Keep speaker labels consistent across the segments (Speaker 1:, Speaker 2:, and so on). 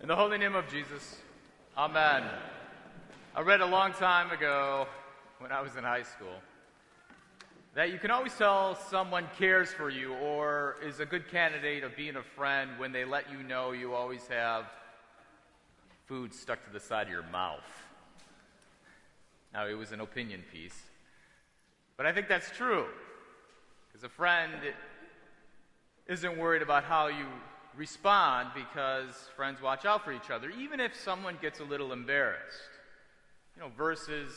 Speaker 1: In the holy name of Jesus, Amen. I read a long time ago when I was in high school that you can always tell someone cares for you or is a good candidate of being a friend when they let you know you always have food stuck to the side of your mouth. Now, it was an opinion piece, but I think that's true because a friend isn't worried about how you respond because friends watch out for each other, even if someone gets a little embarrassed. You know, versus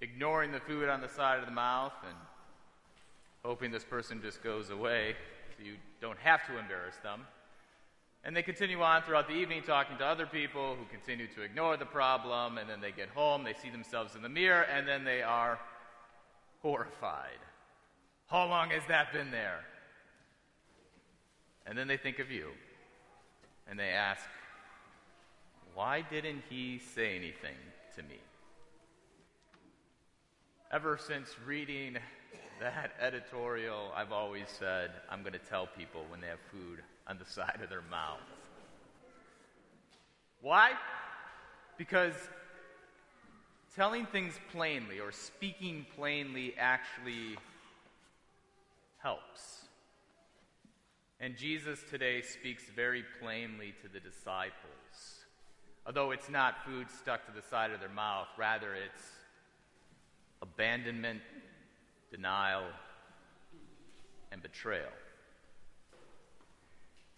Speaker 1: ignoring the food on the side of the mouth and hoping this person just goes away so you don't have to embarrass them. And they continue on throughout the evening talking to other people who continue to ignore the problem, and then they get home, they see themselves in the mirror, and then they are horrified. How long has that been there? And then they think of you and they ask, Why didn't he say anything to me? Ever since reading that editorial, I've always said, I'm going to tell people when they have food on the side of their mouth. Why? Because telling things plainly or speaking plainly actually helps. And Jesus today speaks very plainly to the disciples. Although it's not food stuck to the side of their mouth, rather it's abandonment, denial, and betrayal.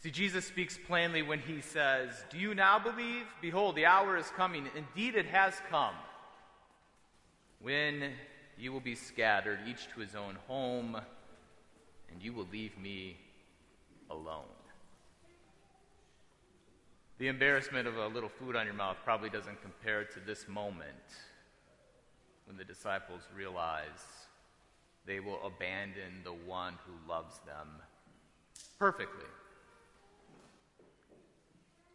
Speaker 1: See, Jesus speaks plainly when he says, Do you now believe? Behold, the hour is coming. Indeed, it has come. When you will be scattered, each to his own home, and you will leave me alone. The embarrassment of a little food on your mouth probably doesn't compare to this moment when the disciples realize they will abandon the one who loves them perfectly.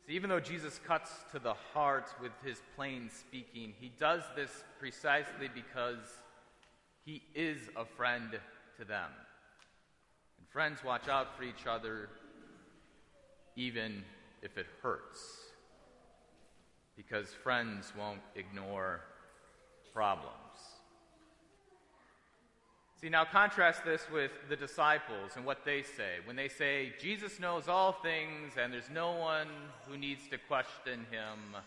Speaker 1: See, even though Jesus cuts to the heart with his plain speaking, he does this precisely because he is a friend to them. Friends watch out for each other even if it hurts, because friends won't ignore problems. See, now contrast this with the disciples and what they say. When they say, Jesus knows all things and there's no one who needs to question him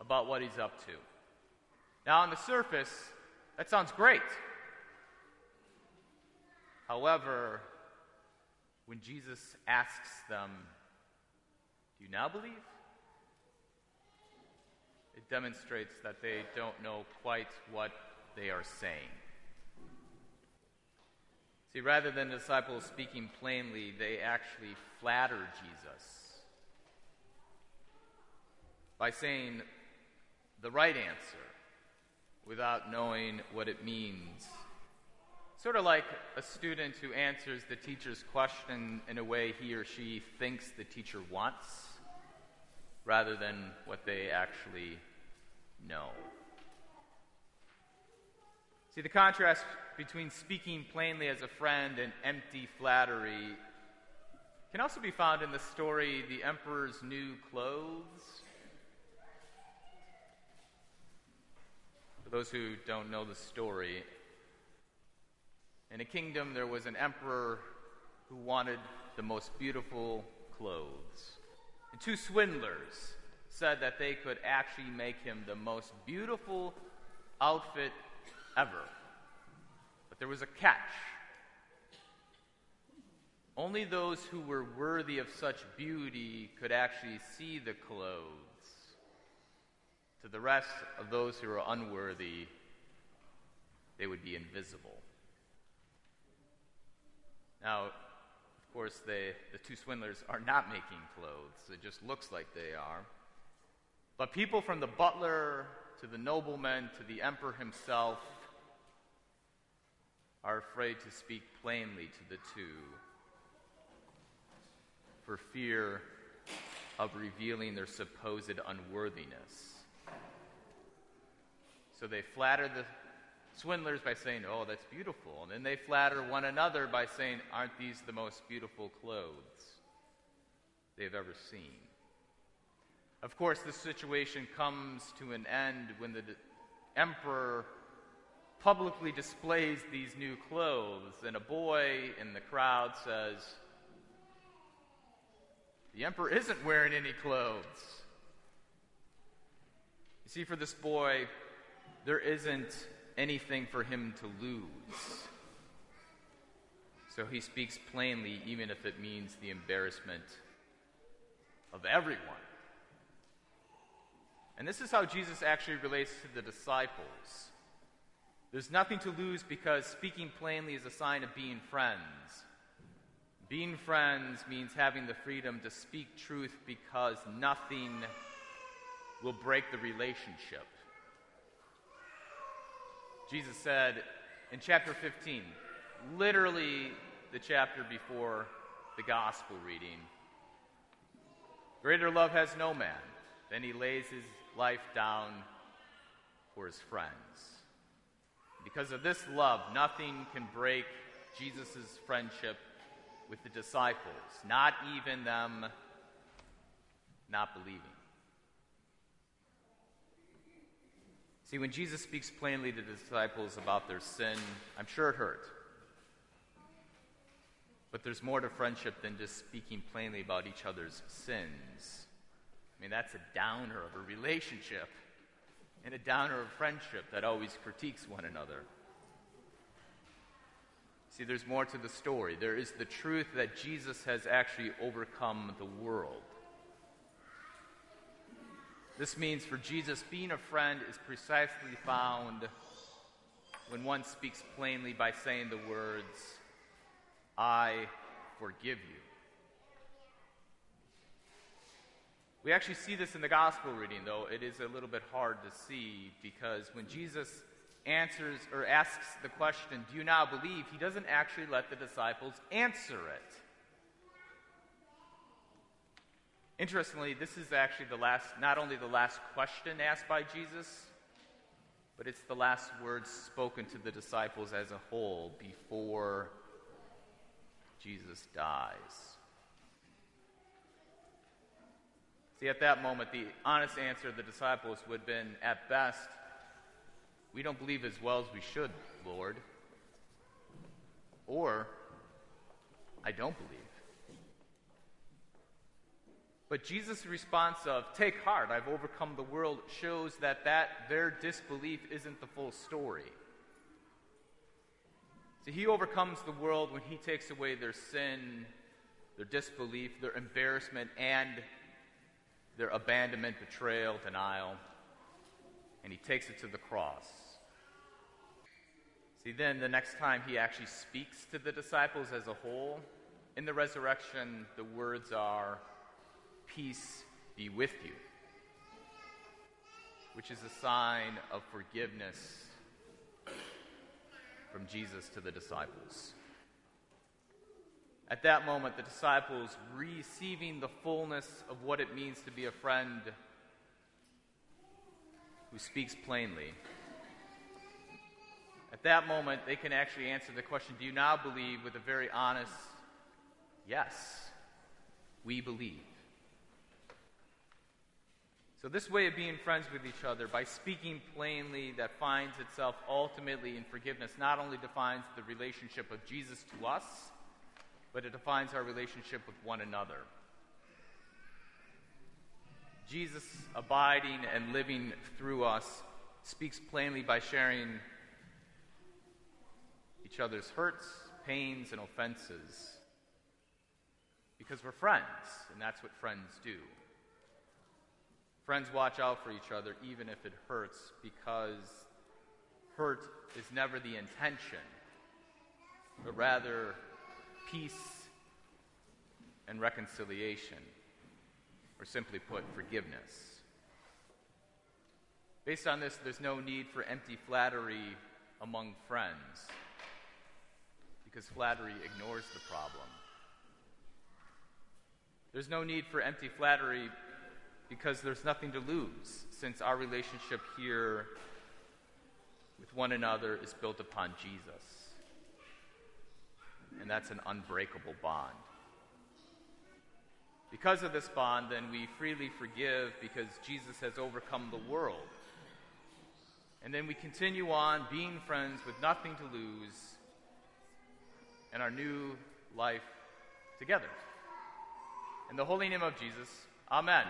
Speaker 1: about what he's up to. Now, on the surface, that sounds great. However, when Jesus asks them, Do you now believe? It demonstrates that they don't know quite what they are saying. See, rather than disciples speaking plainly, they actually flatter Jesus by saying the right answer without knowing what it means Sort of like a student who answers the teacher's question in a way he or she thinks the teacher wants rather than what they actually know. See, the contrast between speaking plainly as a friend and empty flattery can also be found in the story The Emperor's New Clothes. For those who don't know the story, in a kingdom, there was an emperor who wanted the most beautiful clothes. And two swindlers said that they could actually make him the most beautiful outfit ever. But there was a catch. Only those who were worthy of such beauty could actually see the clothes. To the rest of those who were unworthy, they would be invisible. Now, of course, they, the two swindlers are not making clothes. It just looks like they are. But people from the butler to the nobleman to the emperor himself are afraid to speak plainly to the two for fear of revealing their supposed unworthiness. So they flatter the swindlers by saying, Oh, that's beautiful. And then they flatter one another by saying, Aren't these the most beautiful clothes they've ever seen? Of course, this situation comes to an end when the emperor publicly displays these new clothes, and a boy in the crowd says, The emperor isn't wearing any clothes. You see, for this boy, there isn't anything for him to lose. So he speaks plainly, even if it means the embarrassment of everyone. And this is how Jesus actually relates to the disciples. There's nothing to lose because speaking plainly is a sign of being friends. Being friends means having the freedom to speak truth because nothing will break the relationship. Jesus said in chapter 15, literally the chapter before the gospel reading, Greater love has no man than he lays his life down for his friends. Because of this love, nothing can break Jesus' friendship with the disciples, not even them not believing. See, when Jesus speaks plainly to the disciples about their sin, I'm sure it hurt. But there's more to friendship than just speaking plainly about each other's sins. I mean, that's a downer of a relationship and a downer of friendship that always critiques one another. See, there's more to the story. There is the truth that Jesus has actually overcome the world. This means for Jesus, being a friend is precisely found when one speaks plainly by saying the words, I forgive you. We actually see this in the gospel reading, though it is a little bit hard to see because when Jesus answers or asks the question, Do you now believe? he doesn't actually let the disciples answer it. Interestingly, this is actually the last, not only the last question asked by Jesus, but it's the last words spoken to the disciples as a whole before Jesus dies. See, at that moment, the honest answer of the disciples would have been, at best, we don't believe as well as we should, Lord. Or, I don't believe. But Jesus' response of, Take heart, I've overcome the world, shows that, that their disbelief isn't the full story. See, he overcomes the world when he takes away their sin, their disbelief, their embarrassment, and their abandonment, betrayal, denial, and he takes it to the cross. See, then the next time he actually speaks to the disciples as a whole, in the resurrection, the words are, Peace be with you, which is a sign of forgiveness from Jesus to the disciples. At that moment, the disciples, receiving the fullness of what it means to be a friend who speaks plainly, at that moment, they can actually answer the question Do you now believe with a very honest yes? We believe. So, this way of being friends with each other, by speaking plainly, that finds itself ultimately in forgiveness, not only defines the relationship of Jesus to us, but it defines our relationship with one another. Jesus abiding and living through us speaks plainly by sharing each other's hurts, pains, and offenses. Because we're friends, and that's what friends do. Friends watch out for each other even if it hurts because hurt is never the intention, but rather peace and reconciliation, or simply put, forgiveness. Based on this, there's no need for empty flattery among friends because flattery ignores the problem. There's no need for empty flattery because there's nothing to lose, since our relationship here with one another is built upon Jesus. And that's an unbreakable bond. Because of this bond, then we freely forgive because Jesus has overcome the world. And then we continue on being friends with nothing to lose and our new life together. In the holy name of Jesus, Amen.